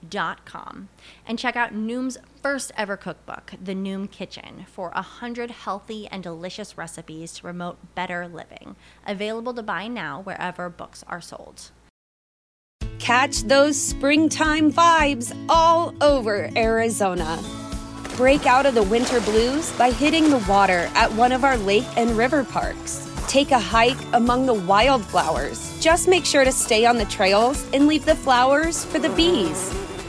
noom.com and check out Noom's first ever cookbook, The Noom Kitchen, for 100 healthy and delicious recipes to promote better living. Available to buy now wherever books are sold. Catch those springtime vibes all over Arizona. Break out of the winter blues by hitting the water at one of our lake and river parks. Take a hike among the wildflowers. Just make sure to stay on the trails and leave the flowers for the bees.